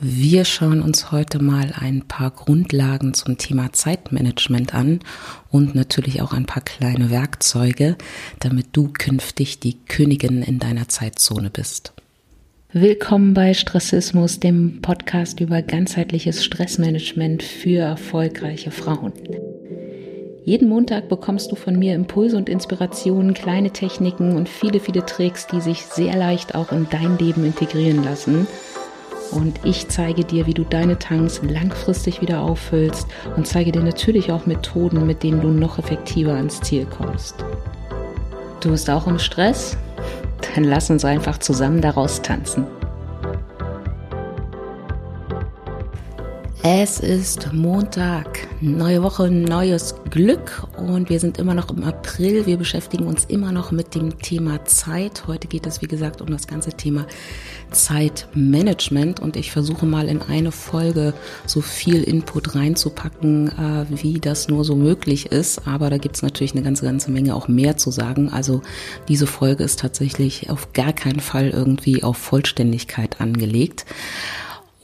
Wir schauen uns heute mal ein paar Grundlagen zum Thema Zeitmanagement an und natürlich auch ein paar kleine Werkzeuge, damit du künftig die Königin in deiner Zeitzone bist. Willkommen bei Stressismus, dem Podcast über ganzheitliches Stressmanagement für erfolgreiche Frauen. Jeden Montag bekommst du von mir Impulse und Inspirationen, kleine Techniken und viele, viele Tricks, die sich sehr leicht auch in dein Leben integrieren lassen – und ich zeige dir, wie du deine Tanks langfristig wieder auffüllst und zeige dir natürlich auch Methoden, mit denen du noch effektiver ans Ziel kommst. Du bist auch im Stress? Dann lass uns einfach zusammen daraus tanzen. Es ist Montag, neue Woche, neues Glück und wir sind immer noch im April. Wir beschäftigen uns immer noch mit dem Thema Zeit. Heute geht es, wie gesagt, um das ganze Thema Zeitmanagement und ich versuche mal in eine Folge so viel Input reinzupacken, äh, wie das nur so möglich ist. Aber da gibt es natürlich eine ganze, ganze Menge auch mehr zu sagen. Also diese Folge ist tatsächlich auf gar keinen Fall irgendwie auf Vollständigkeit angelegt.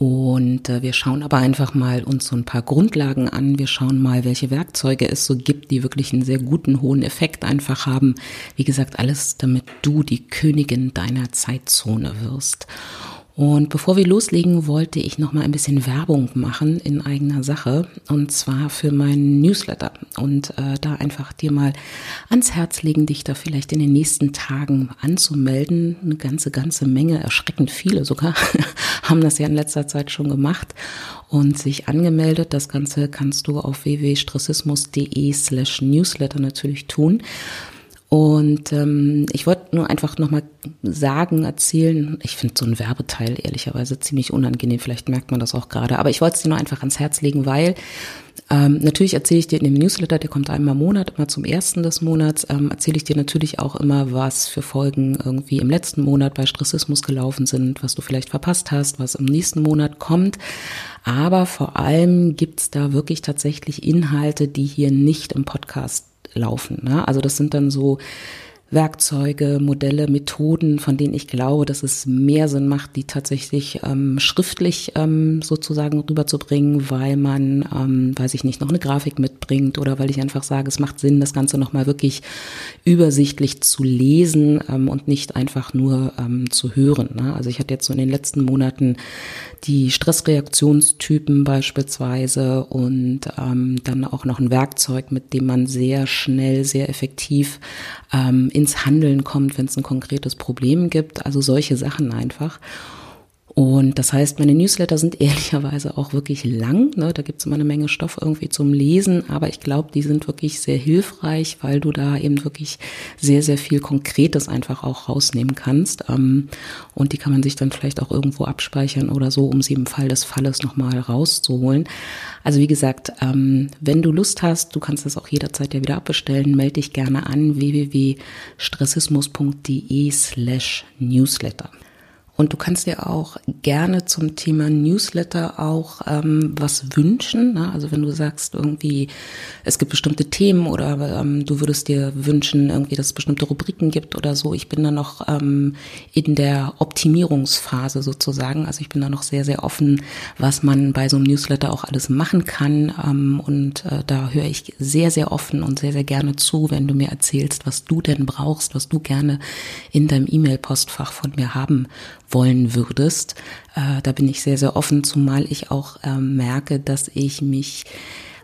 Und äh, wir schauen aber einfach mal uns so ein paar Grundlagen an. Wir schauen mal, welche Werkzeuge es so gibt, die wirklich einen sehr guten, hohen Effekt einfach haben. Wie gesagt, alles, damit du die Königin deiner Zeitzone wirst. Und bevor wir loslegen, wollte ich noch mal ein bisschen Werbung machen in eigener Sache und zwar für meinen Newsletter und äh, da einfach dir mal ans Herz legen, dich da vielleicht in den nächsten Tagen anzumelden. Eine ganze, ganze Menge, erschreckend viele sogar, haben das ja in letzter Zeit schon gemacht und sich angemeldet. Das Ganze kannst du auf www.stressismus.de slash Newsletter natürlich tun. Und ähm, ich wollte nur einfach nochmal sagen, erzählen, ich finde so ein Werbeteil ehrlicherweise ziemlich unangenehm, vielleicht merkt man das auch gerade, aber ich wollte es dir nur einfach ans Herz legen, weil ähm, natürlich erzähle ich dir in dem Newsletter, der kommt einmal im Monat, immer zum ersten des Monats, ähm, erzähle ich dir natürlich auch immer, was für Folgen irgendwie im letzten Monat bei Stressismus gelaufen sind, was du vielleicht verpasst hast, was im nächsten Monat kommt. Aber vor allem gibt's da wirklich tatsächlich Inhalte, die hier nicht im Podcast laufen. Ne? Also das sind dann so Werkzeuge, Modelle, Methoden, von denen ich glaube, dass es mehr Sinn macht, die tatsächlich ähm, schriftlich ähm, sozusagen rüberzubringen, weil man, ähm, weiß ich nicht, noch eine Grafik mitbringt oder weil ich einfach sage, es macht Sinn, das Ganze nochmal wirklich übersichtlich zu lesen ähm, und nicht einfach nur ähm, zu hören. Ne? Also ich hatte jetzt so in den letzten Monaten die Stressreaktionstypen beispielsweise und ähm, dann auch noch ein Werkzeug, mit dem man sehr schnell, sehr effektiv ähm, ins Handeln kommt, wenn es ein konkretes Problem gibt. Also solche Sachen einfach. Und das heißt, meine Newsletter sind ehrlicherweise auch wirklich lang. Ne? Da gibt es immer eine Menge Stoff irgendwie zum Lesen, aber ich glaube, die sind wirklich sehr hilfreich, weil du da eben wirklich sehr, sehr viel Konkretes einfach auch rausnehmen kannst. Ähm, und die kann man sich dann vielleicht auch irgendwo abspeichern oder so, um sie im Fall des Falles nochmal rauszuholen. Also wie gesagt, ähm, wenn du Lust hast, du kannst das auch jederzeit ja wieder abbestellen, melde dich gerne an www.stressismus.de slash newsletter. Und du kannst dir auch gerne zum Thema Newsletter auch ähm, was wünschen. Ne? Also wenn du sagst, irgendwie, es gibt bestimmte Themen oder ähm, du würdest dir wünschen, irgendwie, dass es bestimmte Rubriken gibt oder so. Ich bin da noch ähm, in der Optimierungsphase sozusagen. Also ich bin da noch sehr, sehr offen, was man bei so einem Newsletter auch alles machen kann. Ähm, und äh, da höre ich sehr, sehr offen und sehr, sehr gerne zu, wenn du mir erzählst, was du denn brauchst, was du gerne in deinem E-Mail-Postfach von mir haben wollen würdest. Äh, da bin ich sehr, sehr offen, zumal ich auch äh, merke, dass ich mich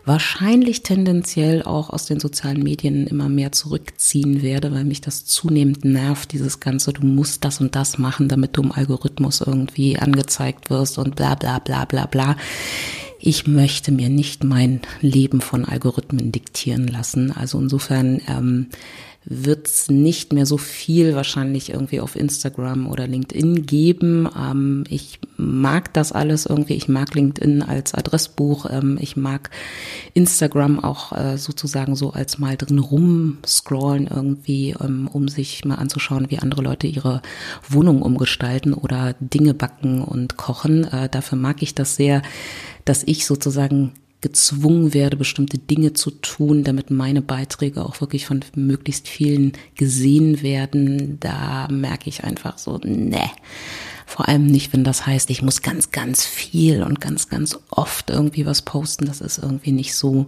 wahrscheinlich tendenziell auch aus den sozialen Medien immer mehr zurückziehen werde, weil mich das zunehmend nervt, dieses Ganze, du musst das und das machen, damit du im Algorithmus irgendwie angezeigt wirst und bla bla bla bla bla. Ich möchte mir nicht mein Leben von Algorithmen diktieren lassen. Also insofern ähm, wird es nicht mehr so viel wahrscheinlich irgendwie auf Instagram oder LinkedIn geben. Ähm, ich mag das alles irgendwie. Ich mag LinkedIn als Adressbuch. Ähm, ich mag Instagram auch äh, sozusagen so als mal drin rumscrollen irgendwie, ähm, um sich mal anzuschauen, wie andere Leute ihre Wohnung umgestalten oder Dinge backen und kochen. Äh, dafür mag ich das sehr, dass ich sozusagen gezwungen werde, bestimmte Dinge zu tun, damit meine Beiträge auch wirklich von möglichst vielen gesehen werden, da merke ich einfach so, ne. Vor allem nicht, wenn das heißt, ich muss ganz, ganz viel und ganz, ganz oft irgendwie was posten. Das ist irgendwie nicht so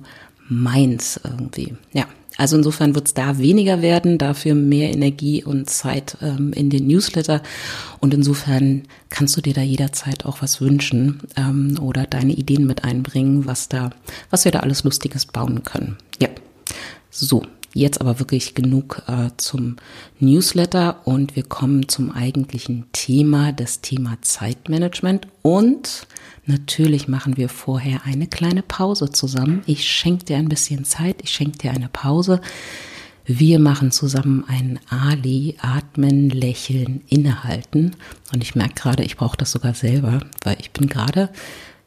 meins irgendwie. Ja, also insofern wird es da weniger werden, dafür mehr Energie und Zeit ähm, in den Newsletter. Und insofern kannst du dir da jederzeit auch was wünschen ähm, oder deine Ideen mit einbringen, was da, was wir da alles Lustiges bauen können. Ja, so. Jetzt aber wirklich genug äh, zum Newsletter und wir kommen zum eigentlichen Thema, das Thema Zeitmanagement und Natürlich machen wir vorher eine kleine Pause zusammen. Ich schenke dir ein bisschen Zeit, ich schenke dir eine Pause. Wir machen zusammen ein Ali, atmen, lächeln, innehalten. Und ich merke gerade, ich brauche das sogar selber, weil ich bin gerade,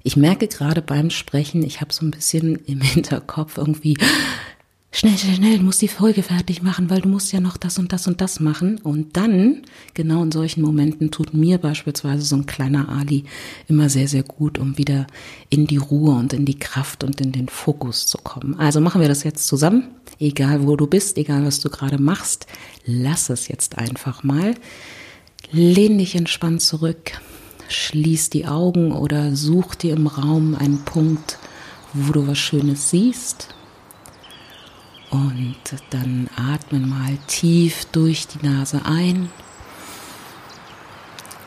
ich merke gerade beim Sprechen, ich habe so ein bisschen im Hinterkopf irgendwie, schnell, schnell, schnell, du musst die Folge fertig machen, weil du musst ja noch das und das und das machen. Und dann, genau in solchen Momenten, tut mir beispielsweise so ein kleiner Ali immer sehr, sehr gut, um wieder in die Ruhe und in die Kraft und in den Fokus zu kommen. Also machen wir das jetzt zusammen. Egal wo du bist, egal was du gerade machst, lass es jetzt einfach mal. Lehn dich entspannt zurück, schließ die Augen oder such dir im Raum einen Punkt, wo du was Schönes siehst und dann atmen mal tief durch die Nase ein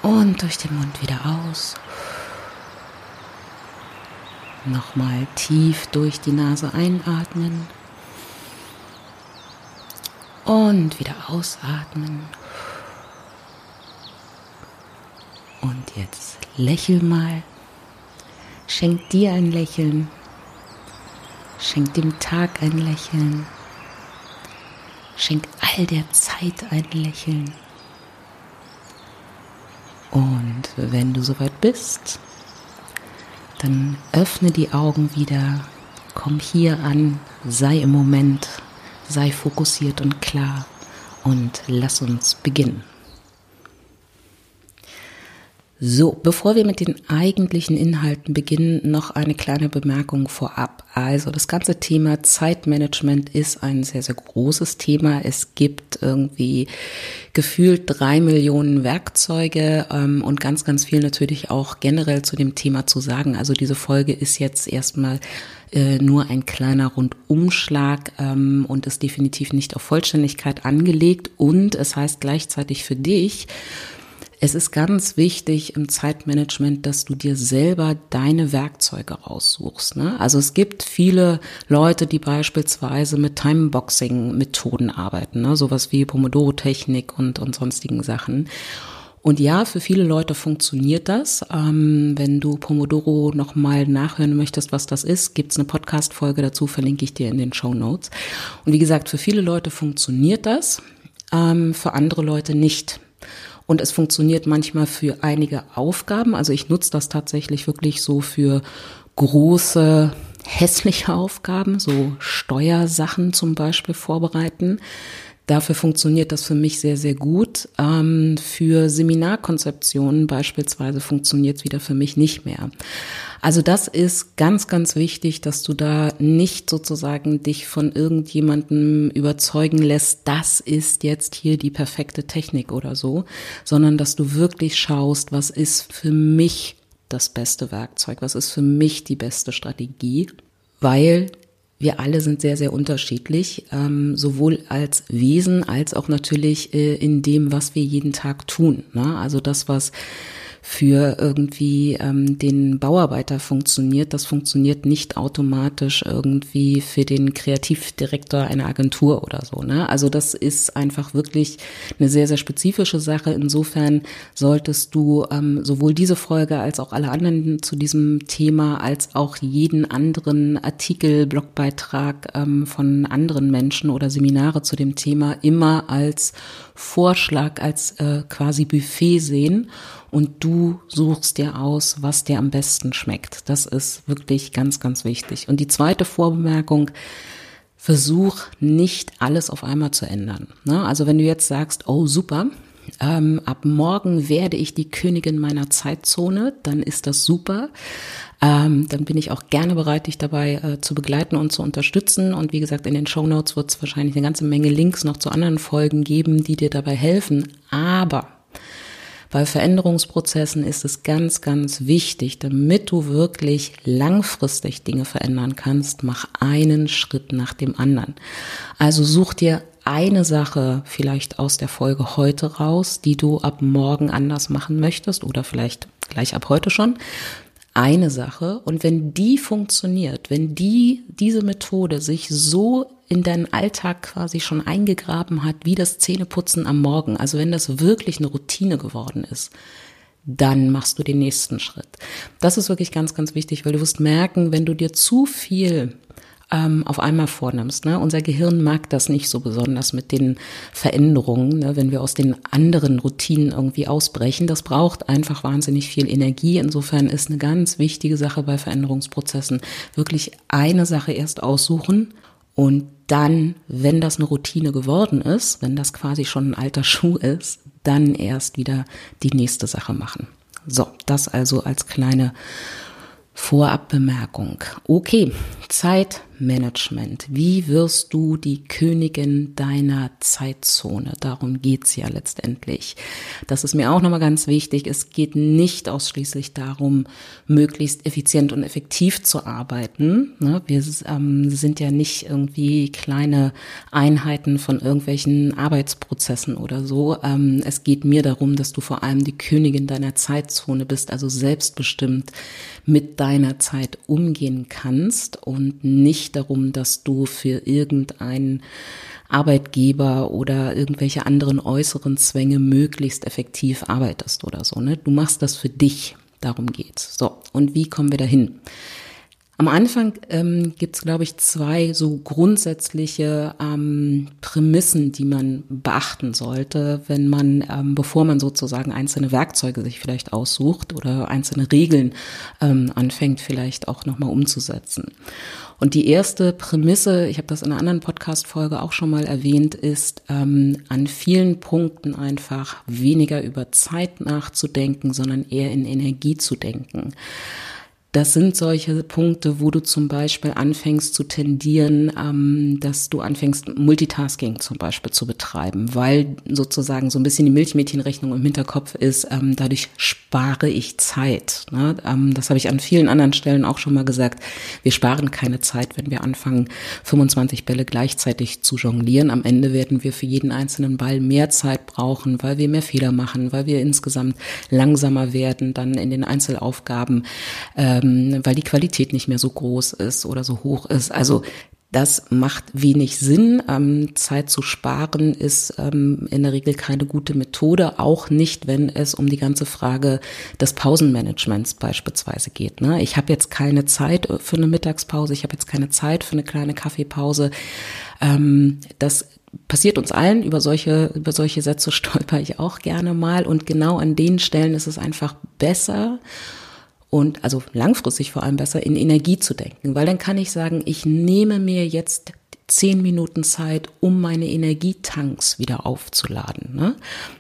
und durch den Mund wieder aus. Nochmal tief durch die Nase einatmen und wieder ausatmen. Und jetzt lächel mal. Schenk dir ein Lächeln. Schenk dem Tag ein Lächeln. Schenk all der Zeit ein Lächeln. Und wenn du soweit bist, dann öffne die Augen wieder, komm hier an, sei im Moment, sei fokussiert und klar und lass uns beginnen. So, bevor wir mit den eigentlichen Inhalten beginnen, noch eine kleine Bemerkung vorab. Also das ganze Thema Zeitmanagement ist ein sehr, sehr großes Thema. Es gibt irgendwie gefühlt drei Millionen Werkzeuge ähm, und ganz, ganz viel natürlich auch generell zu dem Thema zu sagen. Also diese Folge ist jetzt erstmal äh, nur ein kleiner Rundumschlag ähm, und ist definitiv nicht auf Vollständigkeit angelegt. Und es heißt gleichzeitig für dich, es ist ganz wichtig im Zeitmanagement, dass du dir selber deine Werkzeuge raussuchst. Ne? Also es gibt viele Leute, die beispielsweise mit Timeboxing-Methoden arbeiten, ne? sowas wie Pomodoro-Technik und, und sonstigen Sachen. Und ja, für viele Leute funktioniert das. Ähm, wenn du Pomodoro nochmal nachhören möchtest, was das ist, gibt's eine Podcast-Folge dazu, verlinke ich dir in den Show Notes. Und wie gesagt, für viele Leute funktioniert das, ähm, für andere Leute nicht. Und es funktioniert manchmal für einige Aufgaben. Also ich nutze das tatsächlich wirklich so für große hässliche Aufgaben, so Steuersachen zum Beispiel vorbereiten. Dafür funktioniert das für mich sehr, sehr gut. Ähm, für Seminarkonzeptionen beispielsweise funktioniert es wieder für mich nicht mehr. Also das ist ganz, ganz wichtig, dass du da nicht sozusagen dich von irgendjemandem überzeugen lässt, das ist jetzt hier die perfekte Technik oder so, sondern dass du wirklich schaust, was ist für mich das beste Werkzeug, was ist für mich die beste Strategie, weil wir alle sind sehr, sehr unterschiedlich, ähm, sowohl als Wesen als auch natürlich äh, in dem, was wir jeden Tag tun. Ne? Also das, was für irgendwie ähm, den Bauarbeiter funktioniert. Das funktioniert nicht automatisch irgendwie für den Kreativdirektor einer Agentur oder so. Ne? Also das ist einfach wirklich eine sehr, sehr spezifische Sache. Insofern solltest du ähm, sowohl diese Folge als auch alle anderen zu diesem Thema als auch jeden anderen Artikel, Blogbeitrag ähm, von anderen Menschen oder Seminare zu dem Thema immer als Vorschlag, als äh, quasi Buffet sehen und du suchst dir aus, was dir am besten schmeckt. Das ist wirklich ganz, ganz wichtig. Und die zweite Vorbemerkung, versuch nicht alles auf einmal zu ändern. Ne? Also wenn du jetzt sagst, oh super, ähm, ab morgen werde ich die Königin meiner Zeitzone, dann ist das super. Ähm, dann bin ich auch gerne bereit, dich dabei äh, zu begleiten und zu unterstützen. Und wie gesagt, in den Show Notes wird es wahrscheinlich eine ganze Menge Links noch zu anderen Folgen geben, die dir dabei helfen. Aber bei Veränderungsprozessen ist es ganz, ganz wichtig, damit du wirklich langfristig Dinge verändern kannst, mach einen Schritt nach dem anderen. Also such dir eine Sache vielleicht aus der Folge heute raus, die du ab morgen anders machen möchtest oder vielleicht gleich ab heute schon. Eine Sache. Und wenn die funktioniert, wenn die, diese Methode sich so in deinen Alltag quasi schon eingegraben hat, wie das Zähneputzen am Morgen, also wenn das wirklich eine Routine geworden ist, dann machst du den nächsten Schritt. Das ist wirklich ganz, ganz wichtig, weil du wirst merken, wenn du dir zu viel ähm, auf einmal vornimmst. Ne? Unser Gehirn mag das nicht so besonders mit den Veränderungen, ne? wenn wir aus den anderen Routinen irgendwie ausbrechen. Das braucht einfach wahnsinnig viel Energie. Insofern ist eine ganz wichtige Sache bei Veränderungsprozessen wirklich eine Sache erst aussuchen und dann, wenn das eine Routine geworden ist, wenn das quasi schon ein alter Schuh ist, dann erst wieder die nächste Sache machen. So, das also als kleine Vorabbemerkung. Okay, Zeitmanagement. Wie wirst du die Königin deiner Zeitzone? Darum geht's ja letztendlich. Das ist mir auch nochmal ganz wichtig. Es geht nicht ausschließlich darum, möglichst effizient und effektiv zu arbeiten. Ne, wir ähm, sind ja nicht irgendwie kleine Einheiten von irgendwelchen Arbeitsprozessen oder so. Ähm, es geht mir darum, dass du vor allem die Königin deiner Zeitzone bist, also selbstbestimmt mit deiner Zeit umgehen kannst und nicht darum, dass du für irgendeinen Arbeitgeber oder irgendwelche anderen äußeren Zwänge möglichst effektiv arbeitest oder so. Ne? Du machst das für dich. Darum geht's. So, und wie kommen wir dahin? Am Anfang ähm, gibt es, glaube ich, zwei so grundsätzliche ähm, Prämissen, die man beachten sollte, wenn man, ähm, bevor man sozusagen einzelne Werkzeuge sich vielleicht aussucht oder einzelne Regeln ähm, anfängt, vielleicht auch nochmal umzusetzen. Und die erste Prämisse, ich habe das in einer anderen Podcast-Folge auch schon mal erwähnt, ist ähm, an vielen Punkten einfach weniger über Zeit nachzudenken, sondern eher in Energie zu denken. Das sind solche Punkte, wo du zum Beispiel anfängst zu tendieren, ähm, dass du anfängst, Multitasking zum Beispiel zu betreiben, weil sozusagen so ein bisschen die Milchmädchenrechnung im Hinterkopf ist, ähm, dadurch spare ich Zeit. Ne? Ähm, das habe ich an vielen anderen Stellen auch schon mal gesagt. Wir sparen keine Zeit, wenn wir anfangen, 25 Bälle gleichzeitig zu jonglieren. Am Ende werden wir für jeden einzelnen Ball mehr Zeit brauchen, weil wir mehr Fehler machen, weil wir insgesamt langsamer werden, dann in den Einzelaufgaben. Ähm, ähm, weil die Qualität nicht mehr so groß ist oder so hoch ist. Also das macht wenig Sinn. Ähm, Zeit zu sparen ist ähm, in der Regel keine gute Methode, auch nicht, wenn es um die ganze Frage des Pausenmanagements beispielsweise geht. Ne? Ich habe jetzt keine Zeit für eine Mittagspause, ich habe jetzt keine Zeit für eine kleine Kaffeepause. Ähm, das passiert uns allen. Über solche, über solche Sätze stolper ich auch gerne mal. Und genau an den Stellen ist es einfach besser und also langfristig vor allem besser in Energie zu denken, weil dann kann ich sagen, ich nehme mir jetzt zehn Minuten Zeit, um meine Energietanks wieder aufzuladen. Ne?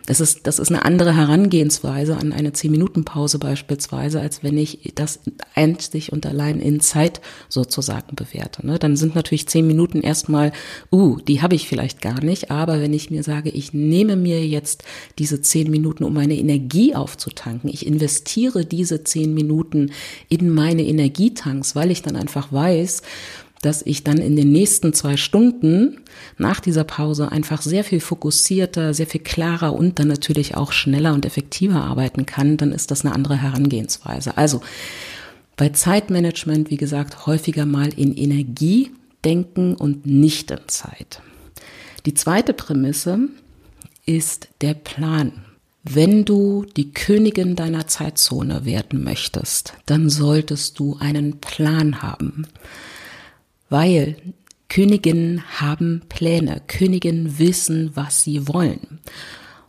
Das ist, das ist eine andere Herangehensweise an eine zehn Minuten Pause beispielsweise, als wenn ich das einzig und allein in Zeit sozusagen bewerte. Ne? Dann sind natürlich zehn Minuten erstmal, uh, die habe ich vielleicht gar nicht, aber wenn ich mir sage, ich nehme mir jetzt diese zehn Minuten, um meine Energie aufzutanken, ich investiere diese zehn Minuten in meine Energietanks, weil ich dann einfach weiß, dass ich dann in den nächsten zwei Stunden nach dieser Pause einfach sehr viel fokussierter, sehr viel klarer und dann natürlich auch schneller und effektiver arbeiten kann, dann ist das eine andere Herangehensweise. Also bei Zeitmanagement, wie gesagt, häufiger mal in Energie denken und nicht in Zeit. Die zweite Prämisse ist der Plan. Wenn du die Königin deiner Zeitzone werden möchtest, dann solltest du einen Plan haben weil Königinnen haben Pläne, Königinnen wissen, was sie wollen.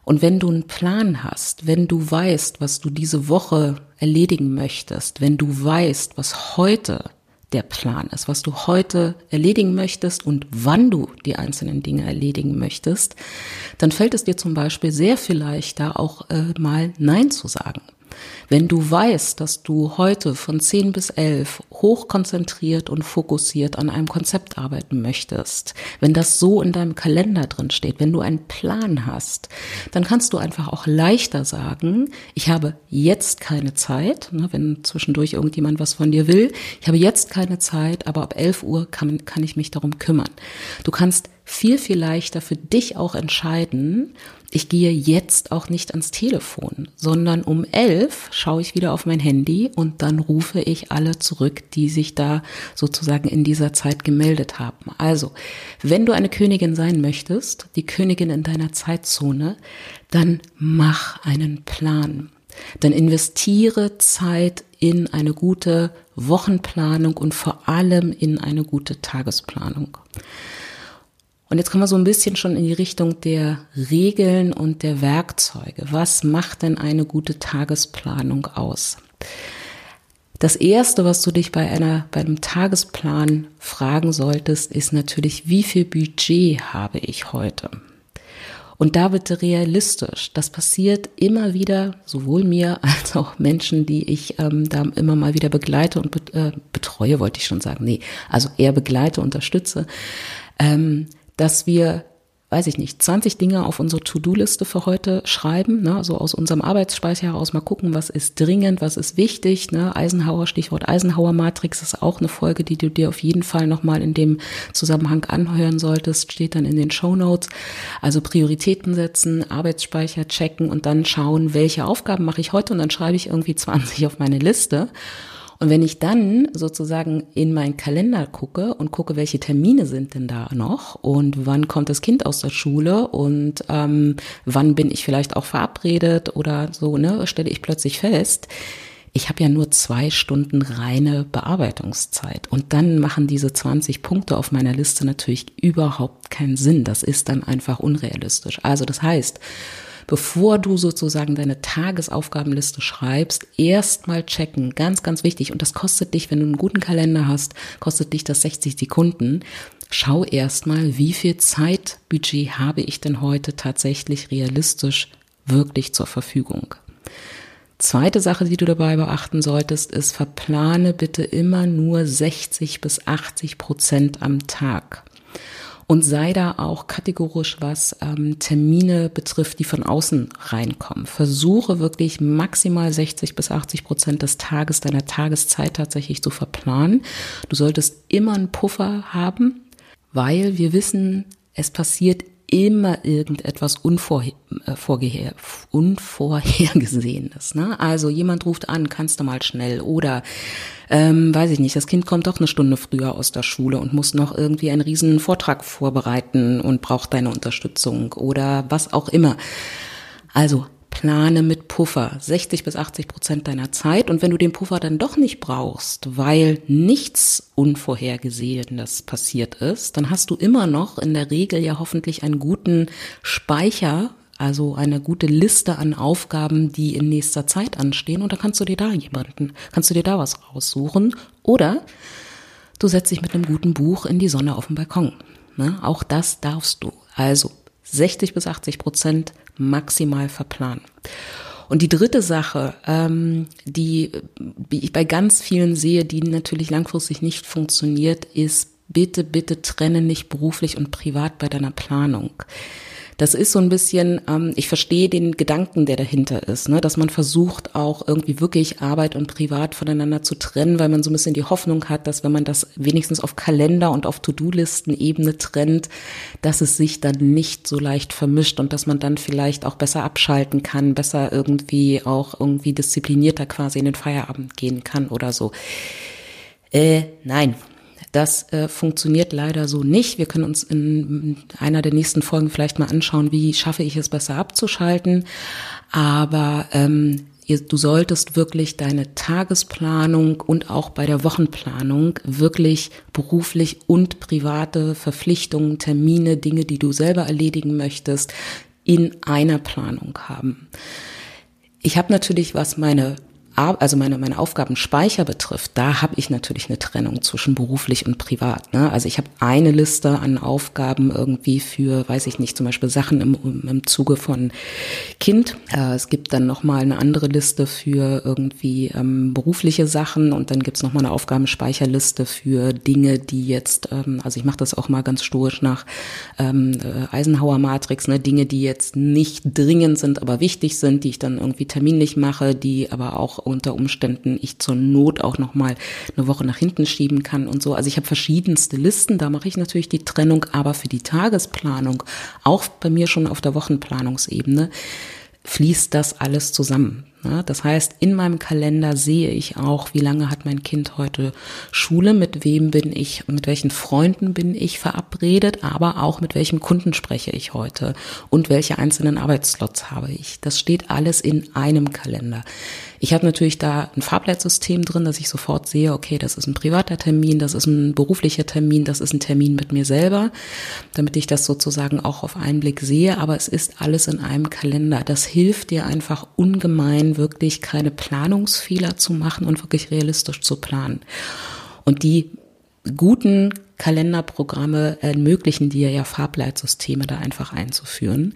Und wenn du einen Plan hast, wenn du weißt, was du diese Woche erledigen möchtest, wenn du weißt, was heute der Plan ist, was du heute erledigen möchtest und wann du die einzelnen Dinge erledigen möchtest, dann fällt es dir zum Beispiel sehr viel leichter, auch äh, mal Nein zu sagen. Wenn du weißt, dass du heute von 10 bis 11 hochkonzentriert und fokussiert an einem Konzept arbeiten möchtest, wenn das so in deinem Kalender drin steht, wenn du einen Plan hast, dann kannst du einfach auch leichter sagen, ich habe jetzt keine Zeit, ne, wenn zwischendurch irgendjemand was von dir will, ich habe jetzt keine Zeit, aber ab 11 Uhr kann, kann ich mich darum kümmern. Du kannst viel, viel leichter für dich auch entscheiden, ich gehe jetzt auch nicht ans Telefon, sondern um elf schaue ich wieder auf mein Handy und dann rufe ich alle zurück, die sich da sozusagen in dieser Zeit gemeldet haben. Also, wenn du eine Königin sein möchtest, die Königin in deiner Zeitzone, dann mach einen Plan. Dann investiere Zeit in eine gute Wochenplanung und vor allem in eine gute Tagesplanung. Und jetzt kommen wir so ein bisschen schon in die Richtung der Regeln und der Werkzeuge. Was macht denn eine gute Tagesplanung aus? Das erste, was du dich bei einer, bei einem Tagesplan fragen solltest, ist natürlich, wie viel Budget habe ich heute? Und da bitte realistisch. Das passiert immer wieder, sowohl mir als auch Menschen, die ich ähm, da immer mal wieder begleite und äh, betreue, wollte ich schon sagen. Nee, also eher begleite, unterstütze. Ähm, dass wir weiß ich nicht, 20 Dinge auf unsere To-Do-Liste für heute schreiben, ne, so aus unserem Arbeitsspeicher heraus mal gucken, was ist dringend, was ist wichtig, ne, Eisenhower, Stichwort Eisenhower-Matrix ist auch eine Folge, die du dir auf jeden Fall nochmal in dem Zusammenhang anhören solltest, steht dann in den Show Notes. Also Prioritäten setzen, Arbeitsspeicher checken und dann schauen, welche Aufgaben mache ich heute und dann schreibe ich irgendwie 20 auf meine Liste und wenn ich dann sozusagen in meinen Kalender gucke und gucke, welche Termine sind denn da noch und wann kommt das Kind aus der Schule und ähm, wann bin ich vielleicht auch verabredet oder so, ne, stelle ich plötzlich fest, ich habe ja nur zwei Stunden reine Bearbeitungszeit. Und dann machen diese 20 Punkte auf meiner Liste natürlich überhaupt keinen Sinn. Das ist dann einfach unrealistisch. Also das heißt, bevor du sozusagen deine Tagesaufgabenliste schreibst, erstmal checken. Ganz, ganz wichtig. Und das kostet dich, wenn du einen guten Kalender hast, kostet dich das 60 Sekunden. Schau erstmal, wie viel Zeitbudget habe ich denn heute tatsächlich realistisch wirklich zur Verfügung. Zweite Sache, die du dabei beachten solltest, ist, verplane bitte immer nur 60 bis 80 Prozent am Tag und sei da auch kategorisch, was ähm, Termine betrifft, die von außen reinkommen. Versuche wirklich maximal 60 bis 80 Prozent des Tages, deiner Tageszeit tatsächlich zu verplanen. Du solltest immer einen Puffer haben, weil wir wissen, es passiert immer irgendetwas Unvorher äh, Unvorhergesehenes. Ne? Also jemand ruft an, kannst du mal schnell oder ähm, weiß ich nicht, das Kind kommt doch eine Stunde früher aus der Schule und muss noch irgendwie einen riesen Vortrag vorbereiten und braucht deine Unterstützung oder was auch immer. Also plane mit Puffer 60 bis 80 Prozent deiner Zeit. Und wenn du den Puffer dann doch nicht brauchst, weil nichts Unvorhergesehenes passiert ist, dann hast du immer noch in der Regel ja hoffentlich einen guten Speicher, also eine gute Liste an Aufgaben, die in nächster Zeit anstehen. Und da kannst du dir da jemanden, kannst du dir da was raussuchen. Oder du setzt dich mit einem guten Buch in die Sonne auf dem Balkon. Ne? Auch das darfst du. Also 60 bis 80 Prozent maximal verplanen. Und die dritte Sache, ähm, die, die ich bei ganz vielen sehe, die natürlich langfristig nicht funktioniert, ist bitte, bitte trenne nicht beruflich und privat bei deiner Planung. Das ist so ein bisschen, ähm, ich verstehe den Gedanken, der dahinter ist, ne? dass man versucht auch irgendwie wirklich Arbeit und Privat voneinander zu trennen, weil man so ein bisschen die Hoffnung hat, dass wenn man das wenigstens auf Kalender und auf To-Do-Listen-Ebene trennt, dass es sich dann nicht so leicht vermischt und dass man dann vielleicht auch besser abschalten kann, besser irgendwie auch irgendwie disziplinierter quasi in den Feierabend gehen kann oder so. Äh, nein, das äh, funktioniert leider so nicht. Wir können uns in einer der nächsten Folgen vielleicht mal anschauen, wie schaffe ich es besser abzuschalten. Aber ähm, du solltest wirklich deine Tagesplanung und auch bei der Wochenplanung wirklich beruflich und private Verpflichtungen, Termine, Dinge, die du selber erledigen möchtest, in einer Planung haben. Ich habe natürlich, was meine also meine, meine Aufgabenspeicher betrifft, da habe ich natürlich eine Trennung zwischen beruflich und privat. Ne? Also ich habe eine Liste an Aufgaben irgendwie für, weiß ich nicht, zum Beispiel Sachen im, im Zuge von Kind. Äh, es gibt dann nochmal eine andere Liste für irgendwie ähm, berufliche Sachen und dann gibt's es nochmal eine Aufgabenspeicherliste für Dinge, die jetzt, ähm, also ich mache das auch mal ganz stoisch nach ähm, äh, Eisenhower Matrix, ne, Dinge, die jetzt nicht dringend sind, aber wichtig sind, die ich dann irgendwie terminlich mache, die aber auch unter Umständen ich zur Not auch noch mal eine Woche nach hinten schieben kann und so. Also ich habe verschiedenste Listen, da mache ich natürlich die Trennung, aber für die Tagesplanung, auch bei mir schon auf der Wochenplanungsebene, fließt das alles zusammen. Das heißt, in meinem Kalender sehe ich auch, wie lange hat mein Kind heute Schule, mit wem bin ich, mit welchen Freunden bin ich verabredet, aber auch mit welchem Kunden spreche ich heute und welche einzelnen Arbeitsslots habe ich. Das steht alles in einem Kalender. Ich habe natürlich da ein Farbleitsystem drin, dass ich sofort sehe, okay, das ist ein privater Termin, das ist ein beruflicher Termin, das ist ein Termin mit mir selber, damit ich das sozusagen auch auf einen Blick sehe, aber es ist alles in einem Kalender. Das hilft dir einfach ungemein, wirklich keine Planungsfehler zu machen und wirklich realistisch zu planen. Und die guten Kalenderprogramme ermöglichen dir ja Farbleitsysteme da einfach einzuführen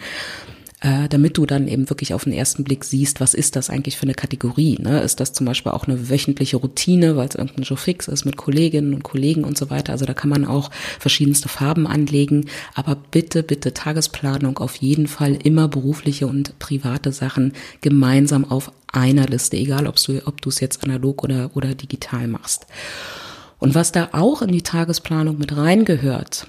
äh, damit du dann eben wirklich auf den ersten Blick siehst, was ist das eigentlich für eine Kategorie. Ne? Ist das zum Beispiel auch eine wöchentliche Routine, weil es irgendein Show fix ist mit Kolleginnen und Kollegen und so weiter. Also da kann man auch verschiedenste Farben anlegen. Aber bitte, bitte Tagesplanung auf jeden Fall immer berufliche und private Sachen gemeinsam auf einer Liste, egal ob du ob du es jetzt analog oder oder digital machst. Und was da auch in die Tagesplanung mit reingehört,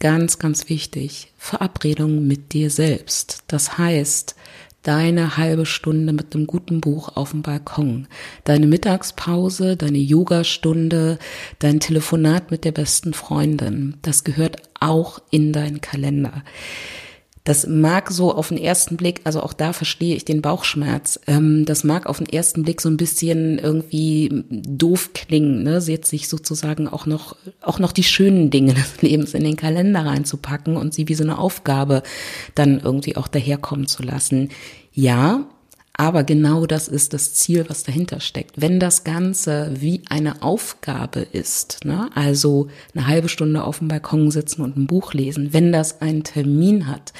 ganz, ganz wichtig, Verabredung mit dir selbst. Das heißt, deine halbe Stunde mit einem guten Buch auf dem Balkon, deine Mittagspause, deine Yogastunde, dein Telefonat mit der besten Freundin, das gehört auch in deinen Kalender. Das mag so auf den ersten Blick, also auch da verstehe ich den Bauchschmerz, ähm, das mag auf den ersten Blick so ein bisschen irgendwie doof klingen, ne? jetzt sich sozusagen auch noch, auch noch die schönen Dinge des Lebens in den Kalender reinzupacken und sie wie so eine Aufgabe dann irgendwie auch daherkommen zu lassen. Ja, aber genau das ist das Ziel, was dahinter steckt. Wenn das Ganze wie eine Aufgabe ist, ne, also eine halbe Stunde auf dem Balkon sitzen und ein Buch lesen, wenn das einen Termin hat,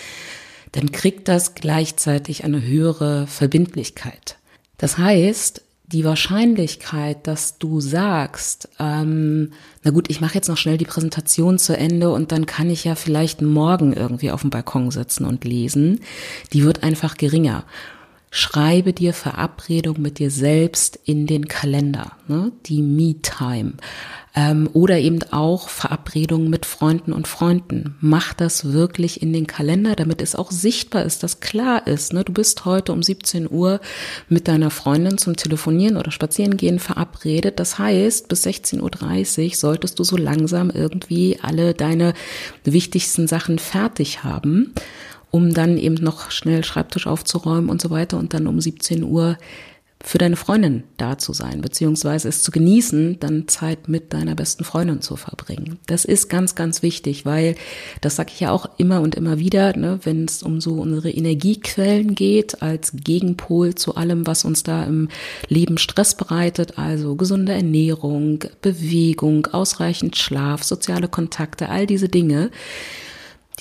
dann kriegt das gleichzeitig eine höhere Verbindlichkeit. Das heißt, die Wahrscheinlichkeit, dass du sagst, ähm, na gut, ich mache jetzt noch schnell die Präsentation zu Ende und dann kann ich ja vielleicht morgen irgendwie auf dem Balkon sitzen und lesen, die wird einfach geringer. Schreibe dir Verabredung mit dir selbst in den Kalender, ne? die Me-Time. Ähm, oder eben auch Verabredungen mit Freunden und Freunden. Mach das wirklich in den Kalender, damit es auch sichtbar ist, dass klar ist, ne? du bist heute um 17 Uhr mit deiner Freundin zum Telefonieren oder Spazierengehen verabredet. Das heißt, bis 16.30 Uhr solltest du so langsam irgendwie alle deine wichtigsten Sachen fertig haben um dann eben noch schnell Schreibtisch aufzuräumen und so weiter und dann um 17 Uhr für deine Freundin da zu sein, beziehungsweise es zu genießen, dann Zeit mit deiner besten Freundin zu verbringen. Das ist ganz, ganz wichtig, weil das sage ich ja auch immer und immer wieder, ne, wenn es um so unsere Energiequellen geht, als Gegenpol zu allem, was uns da im Leben Stress bereitet, also gesunde Ernährung, Bewegung, ausreichend Schlaf, soziale Kontakte, all diese Dinge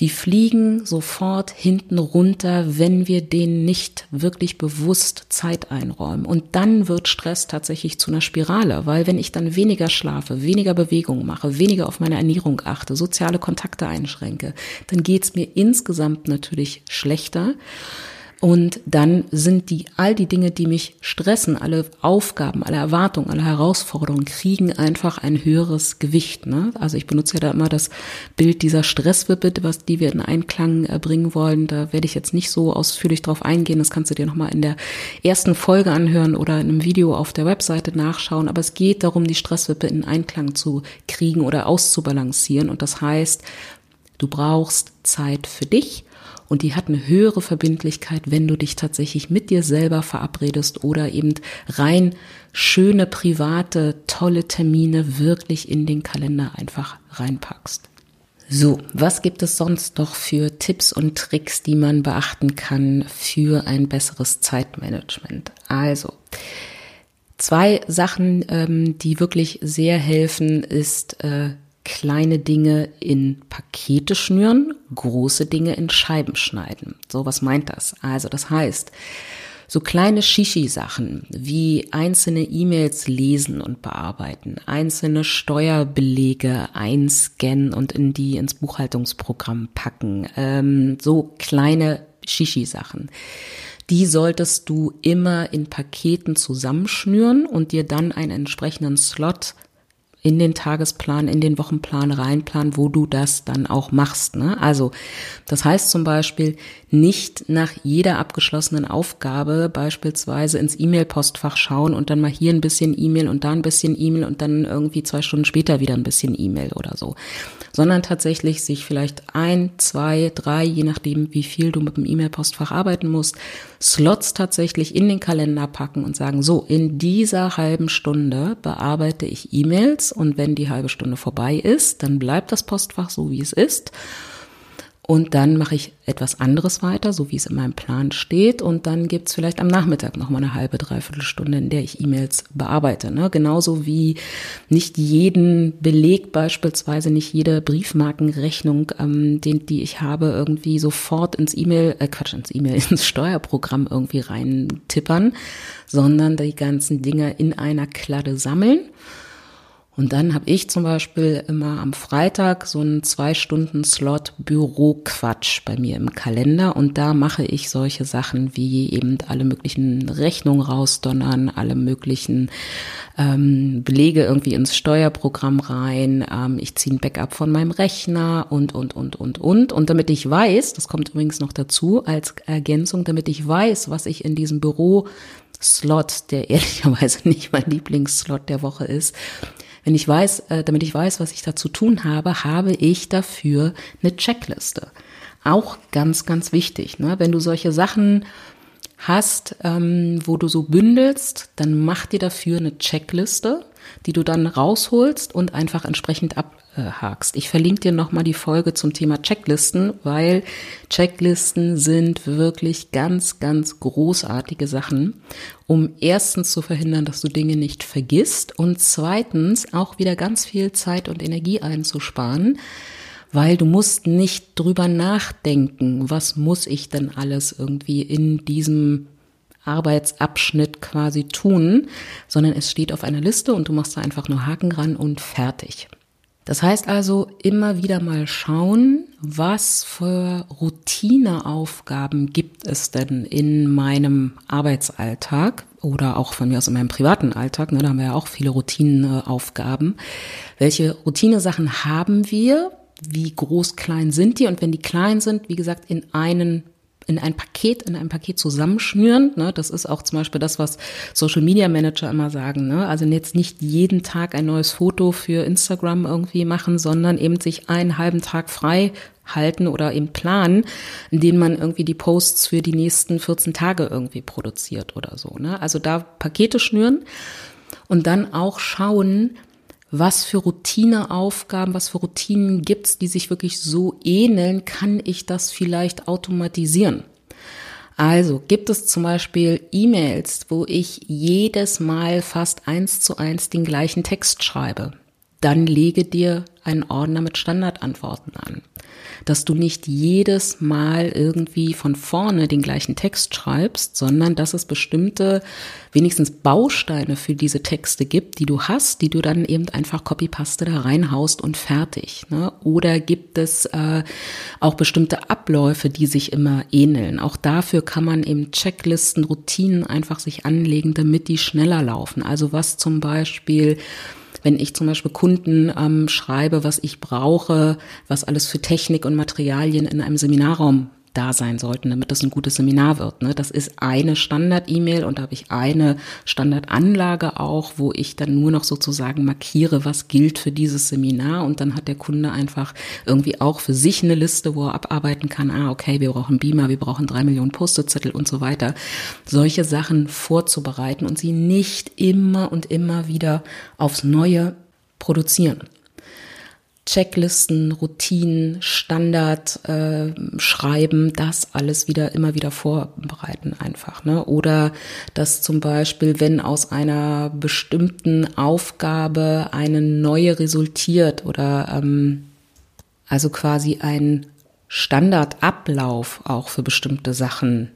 die fliegen sofort hinten runter, wenn wir denen nicht wirklich bewusst Zeit einräumen. Und dann wird Stress tatsächlich zu einer Spirale, weil wenn ich dann weniger schlafe, weniger Bewegung mache, weniger auf meine Ernährung achte, soziale Kontakte einschränke, dann geht's mir insgesamt natürlich schlechter. Und dann sind die, all die Dinge, die mich stressen, alle Aufgaben, alle Erwartungen, alle Herausforderungen kriegen einfach ein höheres Gewicht. Ne? Also ich benutze ja da immer das Bild dieser Stresswippe, was die wir in Einklang äh, bringen wollen. Da werde ich jetzt nicht so ausführlich drauf eingehen. Das kannst du dir nochmal in der ersten Folge anhören oder in einem Video auf der Webseite nachschauen. Aber es geht darum, die Stresswippe in Einklang zu kriegen oder auszubalancieren. Und das heißt, du brauchst Zeit für dich und die hat eine höhere Verbindlichkeit, wenn du dich tatsächlich mit dir selber verabredest oder eben rein schöne, private, tolle Termine wirklich in den Kalender einfach reinpackst. So, was gibt es sonst noch für Tipps und Tricks, die man beachten kann für ein besseres Zeitmanagement? Also, Zwei Sachen, ähm, die wirklich sehr helfen, ist äh, kleine Dinge in Pakete schnüren, große Dinge in Scheiben schneiden. So, was meint das? Also, das heißt, so kleine Shishi-Sachen wie einzelne E-Mails lesen und bearbeiten, einzelne Steuerbelege einscannen und in die ins Buchhaltungsprogramm packen, ähm, so kleine Shishi-Sachen die solltest du immer in Paketen zusammenschnüren und dir dann einen entsprechenden Slot in den Tagesplan, in den Wochenplan reinplanen, wo du das dann auch machst. Ne? Also das heißt zum Beispiel nicht nach jeder abgeschlossenen Aufgabe beispielsweise ins E-Mail-Postfach schauen und dann mal hier ein bisschen E-Mail und da ein bisschen E-Mail und dann irgendwie zwei Stunden später wieder ein bisschen E-Mail oder so, sondern tatsächlich sich vielleicht ein, zwei, drei, je nachdem, wie viel du mit dem E-Mail-Postfach arbeiten musst, Slots tatsächlich in den Kalender packen und sagen, so, in dieser halben Stunde bearbeite ich E-Mails und wenn die halbe Stunde vorbei ist, dann bleibt das Postfach so, wie es ist und dann mache ich etwas anderes weiter, so wie es in meinem Plan steht. Und dann gibt's vielleicht am Nachmittag noch mal eine halbe, dreiviertel Stunde, in der ich E-Mails bearbeite. Ne? Genauso wie nicht jeden Beleg beispielsweise, nicht jede Briefmarkenrechnung, ähm, den, die ich habe, irgendwie sofort ins E-Mail, äh Quatsch, ins E-Mail, ins Steuerprogramm irgendwie reintippern, sondern die ganzen Dinge in einer Kladde sammeln und dann habe ich zum Beispiel immer am Freitag so einen zwei Stunden Slot Büroquatsch bei mir im Kalender und da mache ich solche Sachen wie eben alle möglichen Rechnungen rausdonnern, alle möglichen ähm, Belege irgendwie ins Steuerprogramm rein, ähm, ich ziehe ein Backup von meinem Rechner und, und, und, und, und. Und damit ich weiß, das kommt übrigens noch dazu als Ergänzung, damit ich weiß, was ich in diesem Büro Slot, der ehrlicherweise nicht mein Lieblingsslot der Woche ist, wenn ich weiß, äh, damit ich weiß, was ich da zu tun habe, habe ich dafür eine Checkliste. Auch ganz, ganz wichtig. Ne? Wenn du solche Sachen hast, ähm, wo du so bündelst, dann mach dir dafür eine Checkliste, die du dann rausholst und einfach entsprechend abhakst. Ich verlinke dir nochmal die Folge zum Thema Checklisten, weil Checklisten sind wirklich ganz, ganz großartige Sachen, um erstens zu verhindern, dass du Dinge nicht vergisst und zweitens auch wieder ganz viel Zeit und Energie einzusparen weil du musst nicht drüber nachdenken, was muss ich denn alles irgendwie in diesem Arbeitsabschnitt quasi tun, sondern es steht auf einer Liste und du machst da einfach nur Haken ran und fertig. Das heißt also immer wieder mal schauen, was für Routineaufgaben gibt es denn in meinem Arbeitsalltag oder auch von mir aus in meinem privaten Alltag. Ne, da haben wir ja auch viele Routineaufgaben. Welche Routinesachen haben wir? Wie groß, klein sind die? Und wenn die klein sind, wie gesagt, in einen in ein Paket, in ein Paket zusammenschnüren. Ne? Das ist auch zum Beispiel das, was Social Media Manager immer sagen. Ne? Also jetzt nicht jeden Tag ein neues Foto für Instagram irgendwie machen, sondern eben sich einen halben Tag frei halten oder eben planen, in denen man irgendwie die Posts für die nächsten 14 Tage irgendwie produziert oder so. Ne? Also da Pakete schnüren und dann auch schauen, was für Routineaufgaben, was für Routinen gibt's, die sich wirklich so ähneln, kann ich das vielleicht automatisieren? Also gibt es zum Beispiel E-Mails, wo ich jedes Mal fast eins zu eins den gleichen Text schreibe. Dann lege dir einen Ordner mit Standardantworten an dass du nicht jedes Mal irgendwie von vorne den gleichen Text schreibst, sondern dass es bestimmte, wenigstens Bausteine für diese Texte gibt, die du hast, die du dann eben einfach Copypaste da reinhaust und fertig. Ne? Oder gibt es äh, auch bestimmte Abläufe, die sich immer ähneln? Auch dafür kann man eben Checklisten, Routinen einfach sich anlegen, damit die schneller laufen. Also was zum Beispiel wenn ich zum Beispiel Kunden ähm, schreibe, was ich brauche, was alles für Technik und Materialien in einem Seminarraum da sein sollten, damit das ein gutes Seminar wird. Ne? Das ist eine Standard-E-Mail und da habe ich eine Standardanlage auch, wo ich dann nur noch sozusagen markiere, was gilt für dieses Seminar und dann hat der Kunde einfach irgendwie auch für sich eine Liste, wo er abarbeiten kann, ah, okay, wir brauchen Beamer, wir brauchen drei Millionen Post-it-Zettel und so weiter. Solche Sachen vorzubereiten und sie nicht immer und immer wieder aufs Neue produzieren. Checklisten, Routinen, Standard äh, schreiben, das alles wieder immer wieder vorbereiten einfach. Ne? Oder dass zum Beispiel, wenn aus einer bestimmten Aufgabe eine neue resultiert oder ähm, also quasi ein Standardablauf auch für bestimmte Sachen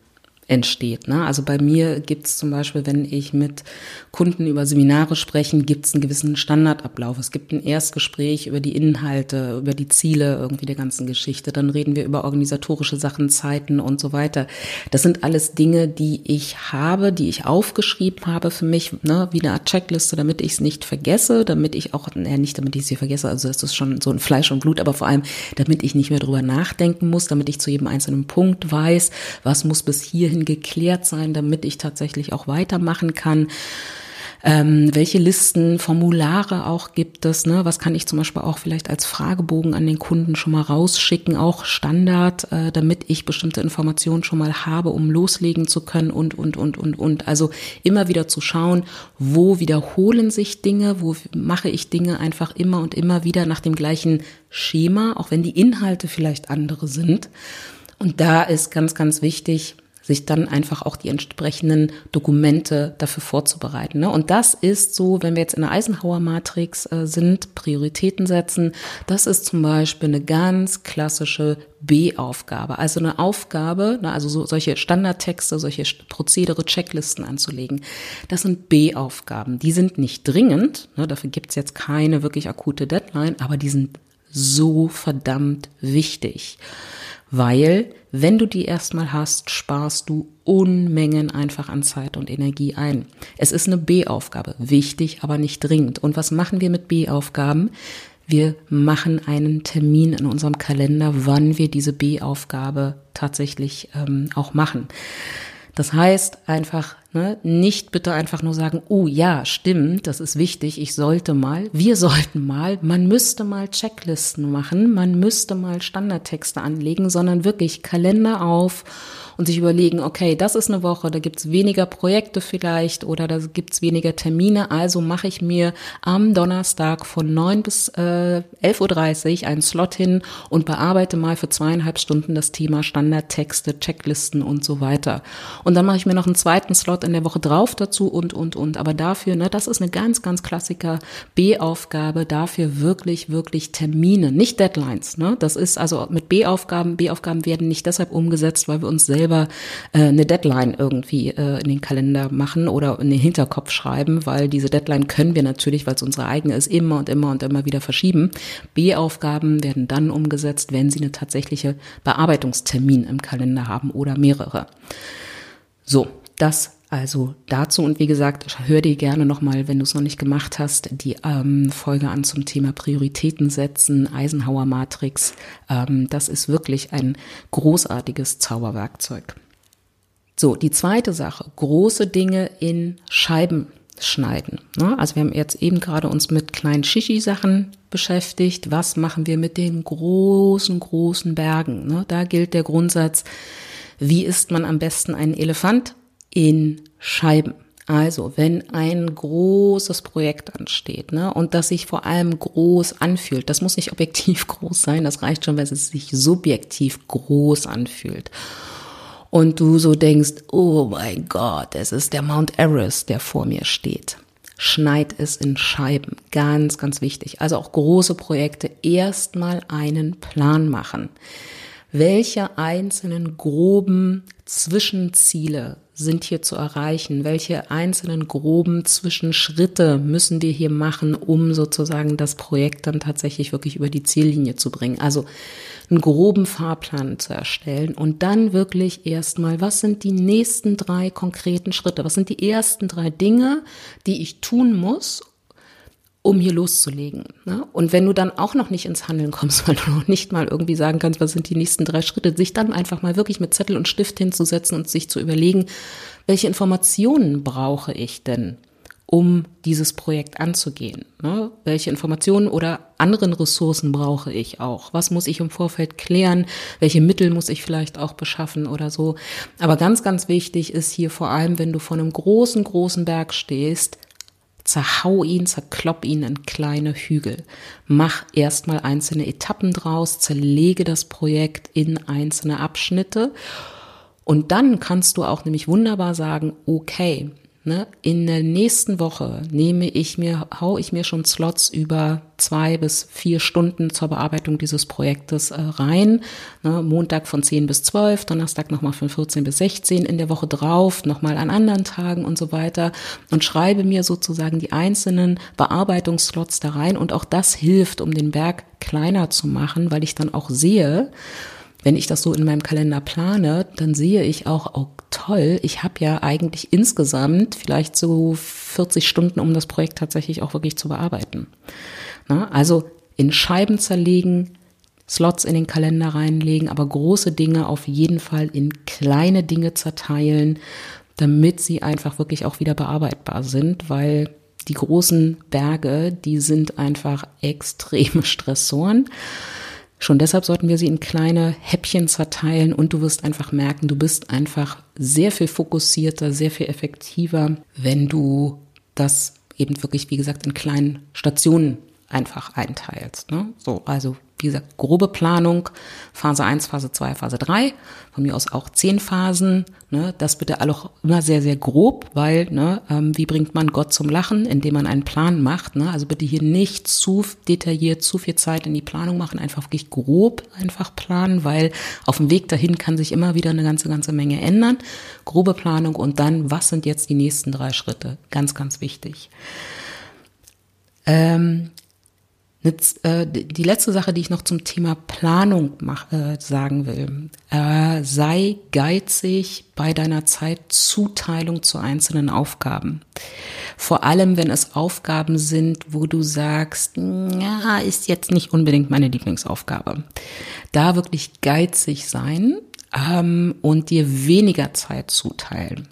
entsteht. Ne? Also bei mir gibt es zum Beispiel, wenn ich mit Kunden über Seminare spreche, gibt es einen gewissen Standardablauf. Es gibt ein Erstgespräch über die Inhalte, über die Ziele irgendwie der ganzen Geschichte. Dann reden wir über organisatorische Sachen, Zeiten und so weiter. Das sind alles Dinge, die ich habe, die ich aufgeschrieben habe für mich, ne, wie eine Art Checkliste, damit ich es nicht vergesse, damit ich auch, naja, nicht damit ich sie vergesse, also das ist schon so ein Fleisch und Blut, aber vor allem, damit ich nicht mehr drüber nachdenken muss, damit ich zu jedem einzelnen Punkt weiß, was muss bis hierhin hierhin geklärt sein, damit ich tatsächlich auch weitermachen kann. Ähm, welche Listen, Formulare auch gibt es? Ne? Was kann ich zum Beispiel auch vielleicht als Fragebogen an den Kunden schon mal rausschicken, auch Standard, äh, damit ich bestimmte Informationen schon mal habe, um loslegen zu können und, und, und, und, und. Also immer wieder zu schauen, wo wiederholen sich Dinge, wo mache ich Dinge einfach immer und immer wieder nach dem gleichen Schema, auch wenn die Inhalte vielleicht andere sind. Und da ist ganz, ganz wichtig, sich dann einfach auch die entsprechenden Dokumente dafür vorzubereiten. Ne? Und das ist so, wenn wir jetzt in der Eisenhower-Matrix äh, sind, Prioritäten setzen, das ist zum Beispiel eine ganz klassische B-Aufgabe. Also eine Aufgabe, ne, also so, solche Standardtexte, solche Prozedere, Checklisten anzulegen. Das sind B-Aufgaben. Die sind nicht dringend, ne, dafür gibt's jetzt keine wirklich akute Deadline, aber die sind so verdammt wichtig weil wenn du die erstmal hast, sparst du Unmengen einfach an Zeit und Energie ein. Es ist eine B-Aufgabe, wichtig, aber nicht dringend. Und was machen wir mit B-Aufgaben? Wir machen einen Termin in unserem Kalender, wann wir diese B-Aufgabe tatsächlich ähm, auch machen. Das heißt einfach, ne, nicht bitte einfach nur sagen, oh ja, stimmt, das ist wichtig, ich sollte mal, wir sollten mal, man müsste mal Checklisten machen, man müsste mal Standardtexte anlegen, sondern wirklich Kalender auf und sich überlegen, okay, das ist eine Woche, da gibt's weniger Projekte vielleicht oder da gibt's weniger Termine, also mache ich mir am Donnerstag von 9 bis äh, 11.30 Uhr einen Slot hin und bearbeite mal für zweieinhalb Stunden das Thema Standardtexte, Checklisten und so weiter. Und dann mache ich mir noch einen zweiten Slot in der Woche drauf dazu und, und, und. Aber dafür, ne, das ist eine ganz, ganz Klassiker B-Aufgabe, dafür wirklich, wirklich Termine, nicht Deadlines. Ne? Das ist also mit B-Aufgaben, B-Aufgaben werden nicht deshalb umgesetzt, weil wir uns selber äh, eine Deadline irgendwie äh, in den Kalender machen oder in den Hinterkopf schreiben, weil diese Deadline können wir natürlich, weil es unsere eigene ist, immer und immer und immer wieder verschieben. B-Aufgaben werden dann umgesetzt, wenn sie eine tatsächliche Bearbeitungstermin im Kalender haben oder mehrere. So, das also dazu und wie gesagt, hör dir gerne nochmal, wenn du es noch nicht gemacht hast, die ähm, Folge an zum Thema Prioritäten setzen, Eisenhower Matrix. Ähm, das ist wirklich ein großartiges Zauberwerkzeug. So, die zweite Sache, große Dinge in Scheiben schneiden. Ne? Also wir haben jetzt eben gerade uns mit kleinen Shishi-Sachen beschäftigt. Was machen wir mit den großen, großen Bergen? Ne? Da gilt der Grundsatz, wie isst man am besten einen Elefant? in Scheiben. Also, wenn ein großes Projekt ansteht, ne, und das sich vor allem groß anfühlt, das muss nicht objektiv groß sein, das reicht schon, wenn es sich subjektiv groß anfühlt. Und du so denkst, oh mein Gott, es ist der Mount Everest, der vor mir steht. Schneid es in Scheiben. Ganz, ganz wichtig. Also auch große Projekte erstmal einen Plan machen. Welche einzelnen groben Zwischenziele sind hier zu erreichen? Welche einzelnen groben Zwischenschritte müssen wir hier machen, um sozusagen das Projekt dann tatsächlich wirklich über die Ziellinie zu bringen? Also einen groben Fahrplan zu erstellen und dann wirklich erstmal, was sind die nächsten drei konkreten Schritte? Was sind die ersten drei Dinge, die ich tun muss, um hier loszulegen. Ne? Und wenn du dann auch noch nicht ins Handeln kommst, weil du noch nicht mal irgendwie sagen kannst, was sind die nächsten drei Schritte, sich dann einfach mal wirklich mit Zettel und Stift hinzusetzen und sich zu überlegen, welche Informationen brauche ich denn, um dieses Projekt anzugehen? Ne? Welche Informationen oder anderen Ressourcen brauche ich auch? Was muss ich im Vorfeld klären? Welche Mittel muss ich vielleicht auch beschaffen oder so? Aber ganz, ganz wichtig ist hier vor allem, wenn du vor einem großen, großen Berg stehst, Zerhau ihn, zerklopp ihn in kleine Hügel. Mach erstmal einzelne Etappen draus, zerlege das Projekt in einzelne Abschnitte. Und dann kannst du auch nämlich wunderbar sagen, okay, Ne, in der nächsten Woche nehme ich mir, hau ich mir schon Slots über zwei bis vier Stunden zur Bearbeitung dieses Projektes äh, rein. Ne, Montag von 10 bis 12, Donnerstag nochmal von 14 bis 16, in der Woche drauf nochmal an anderen Tagen und so weiter. Und schreibe mir sozusagen die einzelnen Bearbeitungsslots da rein. Und auch das hilft, um den Berg kleiner zu machen, weil ich dann auch sehe, wenn ich das so in meinem Kalender plane, dann sehe ich auch, oh toll, ich habe ja eigentlich insgesamt vielleicht so 40 Stunden, um das Projekt tatsächlich auch wirklich zu bearbeiten. Na, also in Scheiben zerlegen, Slots in den Kalender reinlegen, aber große Dinge auf jeden Fall in kleine Dinge zerteilen, damit sie einfach wirklich auch wieder bearbeitbar sind, weil die großen Berge, die sind einfach extreme Stressoren. Schon deshalb sollten wir sie in kleine Häppchen zerteilen und du wirst einfach merken, du bist einfach sehr viel fokussierter, sehr viel effektiver, wenn du das eben wirklich, wie gesagt, in kleinen Stationen einfach einteilst. Ne? So, also wie gesagt, grobe Planung, Phase 1, Phase 2, Phase 3, von mir aus auch zehn Phasen. Ne? Das bitte auch immer sehr, sehr grob, weil ne, ähm, wie bringt man Gott zum Lachen, indem man einen Plan macht. Ne? Also bitte hier nicht zu detailliert, zu viel Zeit in die Planung machen, einfach wirklich grob einfach planen, weil auf dem Weg dahin kann sich immer wieder eine ganze, ganze Menge ändern. Grobe Planung und dann, was sind jetzt die nächsten drei Schritte? Ganz, ganz wichtig. Ähm, äh, die letzte Sache, die ich noch zum Thema Planung mach, äh, sagen will, äh, sei geizig bei deiner Zeitzuteilung zu einzelnen Aufgaben. Vor allem, wenn es Aufgaben sind, wo du sagst, ja, ist jetzt nicht unbedingt meine Lieblingsaufgabe. Da wirklich geizig sein ähm, und dir weniger Zeit zuteilen.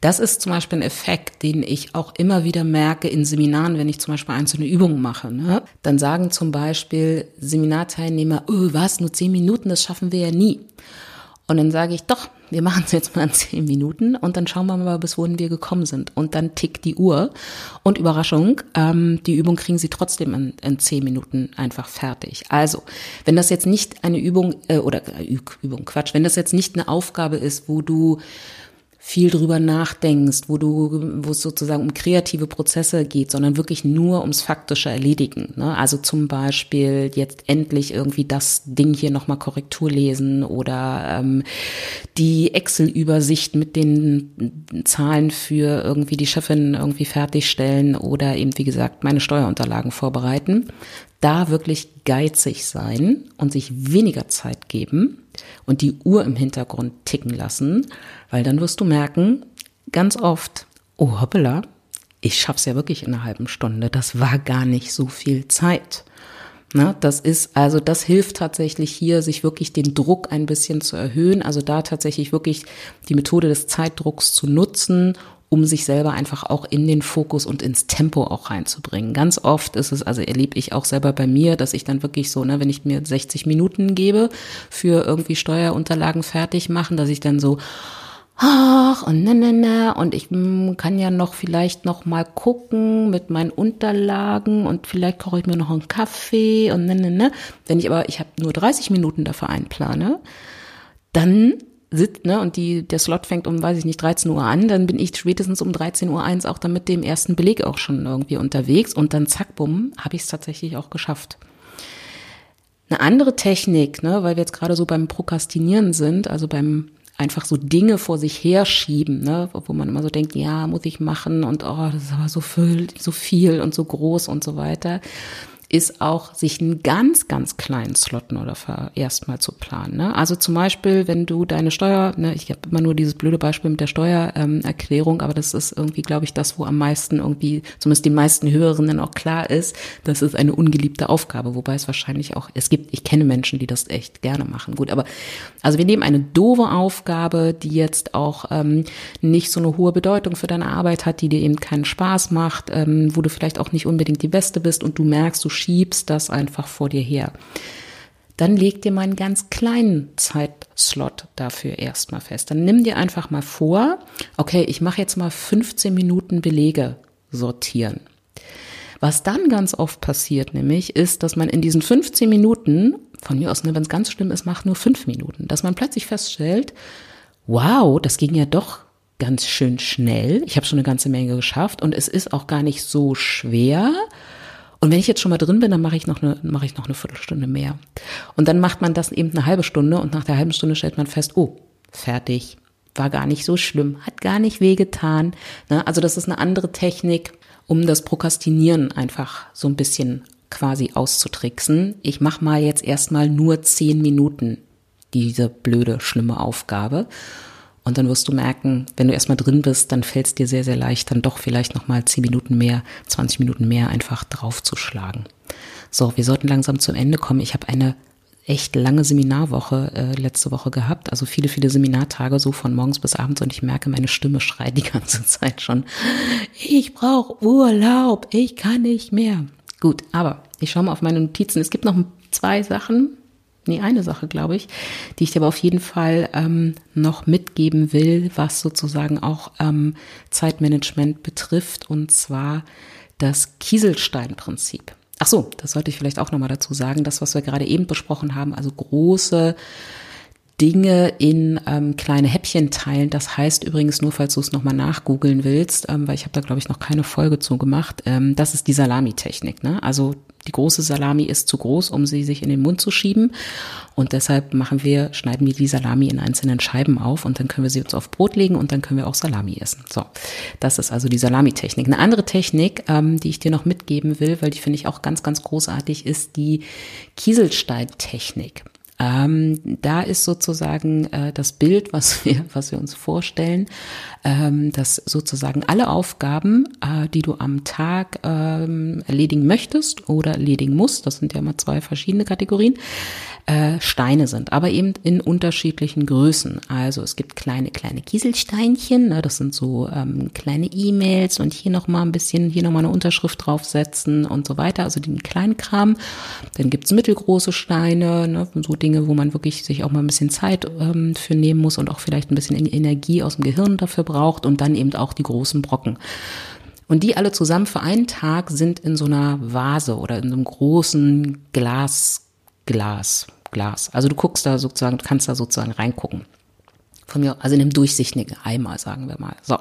Das ist zum Beispiel ein Effekt, den ich auch immer wieder merke in Seminaren, wenn ich zum Beispiel einzelne Übungen mache. Ne? Dann sagen zum Beispiel Seminarteilnehmer, oh, was, nur zehn Minuten, das schaffen wir ja nie. Und dann sage ich, doch, wir machen es jetzt mal in zehn Minuten und dann schauen wir mal, bis wohin wir gekommen sind. Und dann tickt die Uhr. Und Überraschung, ähm, die Übung kriegen Sie trotzdem in, in zehn Minuten einfach fertig. Also, wenn das jetzt nicht eine Übung, äh, oder äh, Übung, Quatsch, wenn das jetzt nicht eine Aufgabe ist, wo du viel drüber nachdenkst, wo du, wo es sozusagen um kreative Prozesse geht, sondern wirklich nur ums faktische Erledigen. Ne? Also zum Beispiel jetzt endlich irgendwie das Ding hier nochmal Korrektur lesen oder ähm, die Excel-Übersicht mit den Zahlen für irgendwie die Chefin irgendwie fertigstellen oder eben, wie gesagt, meine Steuerunterlagen vorbereiten. Da wirklich geizig sein und sich weniger Zeit geben und die Uhr im Hintergrund ticken lassen, weil dann wirst du merken, ganz oft, oh hoppala, ich schaff's ja wirklich in einer halben Stunde. Das war gar nicht so viel Zeit. Na, das ist, also das hilft tatsächlich hier, sich wirklich den Druck ein bisschen zu erhöhen. Also da tatsächlich wirklich die Methode des Zeitdrucks zu nutzen, um sich selber einfach auch in den Fokus und ins Tempo auch reinzubringen. Ganz oft ist es, also erlebe ich auch selber bei mir, dass ich dann wirklich so, ne, wenn ich mir 60 Minuten gebe für irgendwie Steuerunterlagen fertig machen, dass ich dann so, ach und ne ne ne und ich hm, kann ja noch vielleicht noch mal gucken mit meinen Unterlagen und vielleicht koche ich mir noch einen Kaffee und ne ne ne. Wenn ich aber ich habe nur 30 Minuten dafür einplane, dann sitzt, ne, und die, der Slot fängt um, weiß ich nicht, 13 Uhr an, dann bin ich spätestens um 13 Uhr eins auch dann mit dem ersten Beleg auch schon irgendwie unterwegs und dann zack, bumm, habe ich es tatsächlich auch geschafft. Eine andere Technik, ne, weil wir jetzt gerade so beim Prokrastinieren sind, also beim einfach so Dinge vor sich herschieben, ne, wo man immer so denkt, ja, muss ich machen und oh, das ist aber so viel, so viel und so groß und so weiter ist auch, sich einen ganz, ganz kleinen Slot oder erstmal zu planen. Ne? Also zum Beispiel, wenn du deine Steuer, ne, ich habe immer nur dieses blöde Beispiel mit der Steuererklärung, ähm, aber das ist irgendwie, glaube ich, das, wo am meisten irgendwie, zumindest die meisten Hörerinnen auch klar ist, das ist eine ungeliebte Aufgabe, wobei es wahrscheinlich auch, es gibt, ich kenne Menschen, die das echt gerne machen. Gut, aber also wir nehmen eine doofe Aufgabe, die jetzt auch ähm, nicht so eine hohe Bedeutung für deine Arbeit hat, die dir eben keinen Spaß macht, ähm, wo du vielleicht auch nicht unbedingt die Beste bist und du merkst, du schiebst das einfach vor dir her. Dann leg dir mal einen ganz kleinen Zeitslot dafür erstmal fest. Dann nimm dir einfach mal vor, okay, ich mache jetzt mal 15 Minuten Belege sortieren. Was dann ganz oft passiert, nämlich, ist, dass man in diesen 15 Minuten, von mir aus, ne, wenn es ganz schlimm ist, macht nur fünf Minuten, dass man plötzlich feststellt, wow, das ging ja doch ganz schön schnell. Ich habe schon eine ganze Menge geschafft und es ist auch gar nicht so schwer. Und wenn ich jetzt schon mal drin bin, dann mache ich noch eine, mache ich noch eine Viertelstunde mehr. Und dann macht man das eben eine halbe Stunde und nach der halben Stunde stellt man fest, oh, fertig. War gar nicht so schlimm, hat gar nicht wehgetan. Ne? Also das ist eine andere Technik, um das Prokrastinieren einfach so ein bisschen quasi auszutricksen. Ich mache mal jetzt erstmal nur zehn Minuten diese blöde, schlimme Aufgabe. Und dann wirst du merken, wenn du erstmal drin bist, dann fällt es dir sehr, sehr leicht, dann doch vielleicht nochmal zehn Minuten mehr, 20 Minuten mehr einfach draufzuschlagen. So, wir sollten langsam zum Ende kommen. Ich habe eine echt lange Seminarwoche äh, letzte Woche gehabt, also viele, viele Seminartage so von morgens bis abends und ich merke, meine Stimme schreit die ganze Zeit schon. Ich brauche Urlaub, ich kann nicht mehr. Gut, aber ich schaue mal auf meine Notizen. Es gibt noch zwei Sachen, nee, eine Sache, glaube ich, die ich dir aber auf jeden Fall ähm, noch mitgeben will, was sozusagen auch ähm, Zeitmanagement betrifft, und zwar das Kieselstein-Prinzip. Ach so, das sollte ich vielleicht auch nochmal dazu sagen, das, was wir gerade eben besprochen haben, also große Dinge in ähm, kleine Häppchen teilen. Das heißt übrigens nur, falls du es nochmal nachgoogeln willst, ähm, weil ich habe da, glaube ich, noch keine Folge zu gemacht, ähm, das ist die Salami-Technik. Ne? Also die große Salami ist zu groß, um sie sich in den Mund zu schieben. Und deshalb machen wir, schneiden wir die Salami in einzelnen Scheiben auf und dann können wir sie uns auf Brot legen und dann können wir auch Salami essen. So, das ist also die Salami-Technik. Eine andere Technik, ähm, die ich dir noch mitgeben will, weil die finde ich auch ganz, ganz großartig, ist die Kieselstein-Technik. Ähm, da ist sozusagen äh, das Bild, was wir, was wir uns vorstellen, ähm, dass sozusagen alle Aufgaben, äh, die du am Tag ähm, erledigen möchtest oder erledigen musst, das sind ja mal zwei verschiedene Kategorien, äh, Steine sind, aber eben in unterschiedlichen Größen. Also es gibt kleine, kleine Kieselsteinchen, ne, das sind so ähm, kleine E-Mails und hier nochmal ein bisschen, hier nochmal eine Unterschrift draufsetzen und so weiter, also den kleinen Kram. Dann gibt's mittelgroße Steine, ne, so Dinge, wo man wirklich sich auch mal ein bisschen Zeit ähm, für nehmen muss und auch vielleicht ein bisschen Energie aus dem Gehirn dafür braucht und dann eben auch die großen Brocken. Und die alle zusammen für einen Tag sind in so einer Vase oder in so einem großen Glasglas. Glas. Also du guckst da sozusagen, du kannst da sozusagen reingucken. Von mir, also in einem durchsichtigen Eimer, sagen wir mal. So.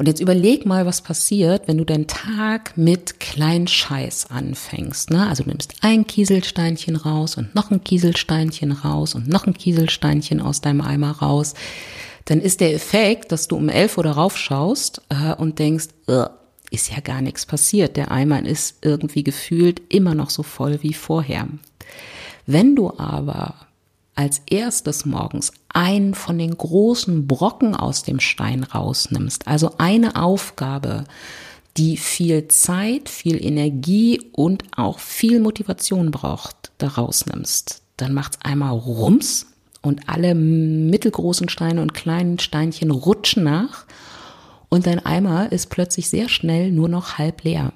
Und jetzt überleg mal, was passiert, wenn du deinen Tag mit kleinen Scheiß anfängst. Ne? Also du nimmst ein Kieselsteinchen raus und noch ein Kieselsteinchen raus und noch ein Kieselsteinchen aus deinem Eimer raus. Dann ist der Effekt, dass du um elf Uhr darauf schaust äh, und denkst, ist ja gar nichts passiert. Der Eimer ist irgendwie gefühlt immer noch so voll wie vorher. Wenn du aber als erstes morgens einen von den großen Brocken aus dem Stein rausnimmst, also eine Aufgabe, die viel Zeit, viel Energie und auch viel Motivation braucht, da rausnimmst, dann macht's einmal Rums und alle mittelgroßen Steine und kleinen Steinchen rutschen nach und dein Eimer ist plötzlich sehr schnell nur noch halb leer.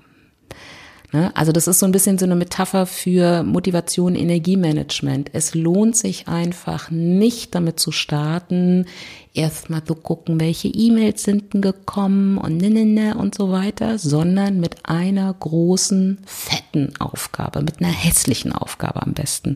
Ne? Also das ist so ein bisschen so eine Metapher für Motivation, Energiemanagement. Es lohnt sich einfach nicht damit zu starten, erstmal zu gucken, welche E-Mails sind denn gekommen und ne, ne, ne und so weiter, sondern mit einer großen, fetten Aufgabe, mit einer hässlichen Aufgabe am besten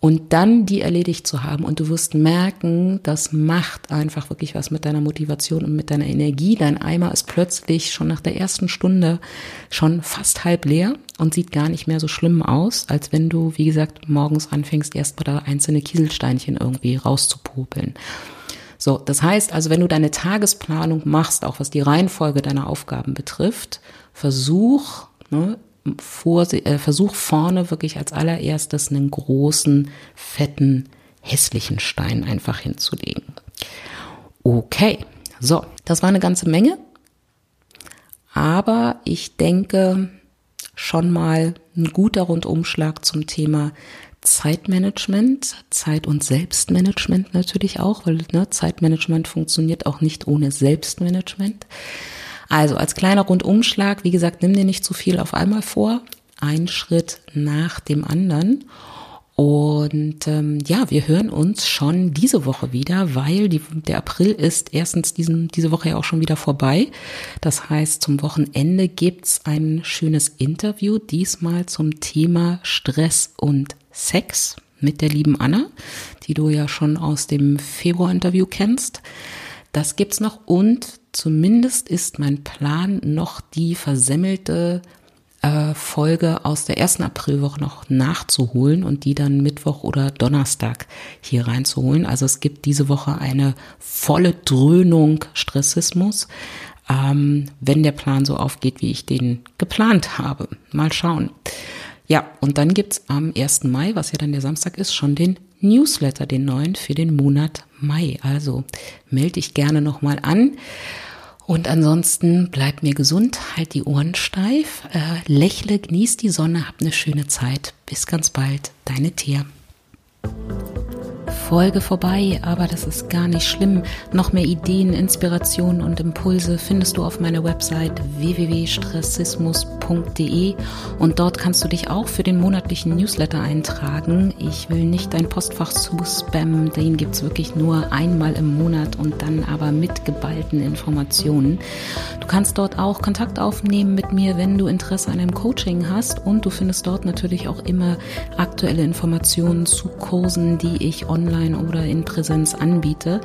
und dann die erledigt zu haben und du wirst merken, das macht einfach wirklich was mit deiner Motivation und mit deiner Energie. Dein Eimer ist plötzlich schon nach der ersten Stunde schon fast halb leer und sieht gar nicht mehr so schlimm aus, als wenn du, wie gesagt, morgens anfängst, erst mal da einzelne Kieselsteinchen irgendwie rauszupopeln. So, das heißt also, wenn du deine Tagesplanung machst, auch was die Reihenfolge deiner Aufgaben betrifft, versuch, ne, vor, äh, versuch vorne wirklich als allererstes einen großen, fetten, hässlichen Stein einfach hinzulegen. Okay, so, das war eine ganze Menge. Aber ich denke schon mal ein guter Rundumschlag zum Thema Zeitmanagement, Zeit- und Selbstmanagement natürlich auch, weil ne, Zeitmanagement funktioniert auch nicht ohne Selbstmanagement. Also als kleiner Rundumschlag, wie gesagt, nimm dir nicht zu viel auf einmal vor, ein Schritt nach dem anderen. Und ähm, ja, wir hören uns schon diese Woche wieder, weil die, der April ist erstens diesen, diese Woche ja auch schon wieder vorbei. Das heißt, zum Wochenende gibt's ein schönes Interview, diesmal zum Thema Stress und Sex mit der lieben Anna, die du ja schon aus dem Februar-Interview kennst. Das gibt's noch und zumindest ist mein Plan, noch die versemmelte äh, Folge aus der ersten Aprilwoche noch nachzuholen und die dann Mittwoch oder Donnerstag hier reinzuholen. Also es gibt diese Woche eine volle Dröhnung Stressismus, ähm, wenn der Plan so aufgeht, wie ich den geplant habe. Mal schauen. Ja, und dann gibt's am 1. Mai, was ja dann der Samstag ist, schon den Newsletter, den neuen für den Monat Mai. Also melde dich gerne nochmal an. Und ansonsten bleib mir gesund, halt die Ohren steif, äh, lächle, genieß die Sonne, hab eine schöne Zeit. Bis ganz bald, deine Thea. Folge vorbei, aber das ist gar nicht schlimm. Noch mehr Ideen, Inspirationen und Impulse findest du auf meiner Website www.stressismus.de und dort kannst du dich auch für den monatlichen Newsletter eintragen. Ich will nicht dein Postfach zu spammen, den gibt's wirklich nur einmal im Monat und dann aber mit geballten Informationen. Du kannst dort auch Kontakt aufnehmen mit mir, wenn du Interesse an einem Coaching hast und du findest dort natürlich auch immer aktuelle Informationen zu Kursen, die ich online online oder in Präsenz anbiete.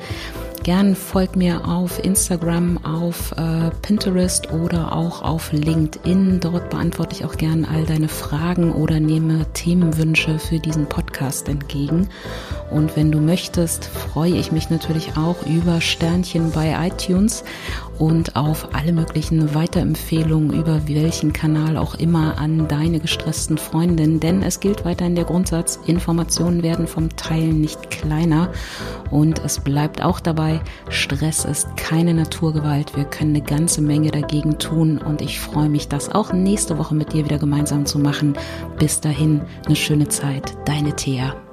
Gern folgt mir auf Instagram, auf äh, Pinterest oder auch auf LinkedIn. Dort beantworte ich auch gern all deine Fragen oder nehme Themenwünsche für diesen Podcast entgegen. Und wenn du möchtest, freue ich mich natürlich auch über Sternchen bei iTunes und auf alle möglichen Weiterempfehlungen über welchen Kanal auch immer an deine gestressten Freundinnen. Denn es gilt weiterhin der Grundsatz, Informationen werden vom Teilen nicht kleiner. Und es bleibt auch dabei, Stress ist keine Naturgewalt. Wir können eine ganze Menge dagegen tun. Und ich freue mich, das auch nächste Woche mit dir wieder gemeinsam zu machen. Bis dahin, eine schöne Zeit. Deine Thea.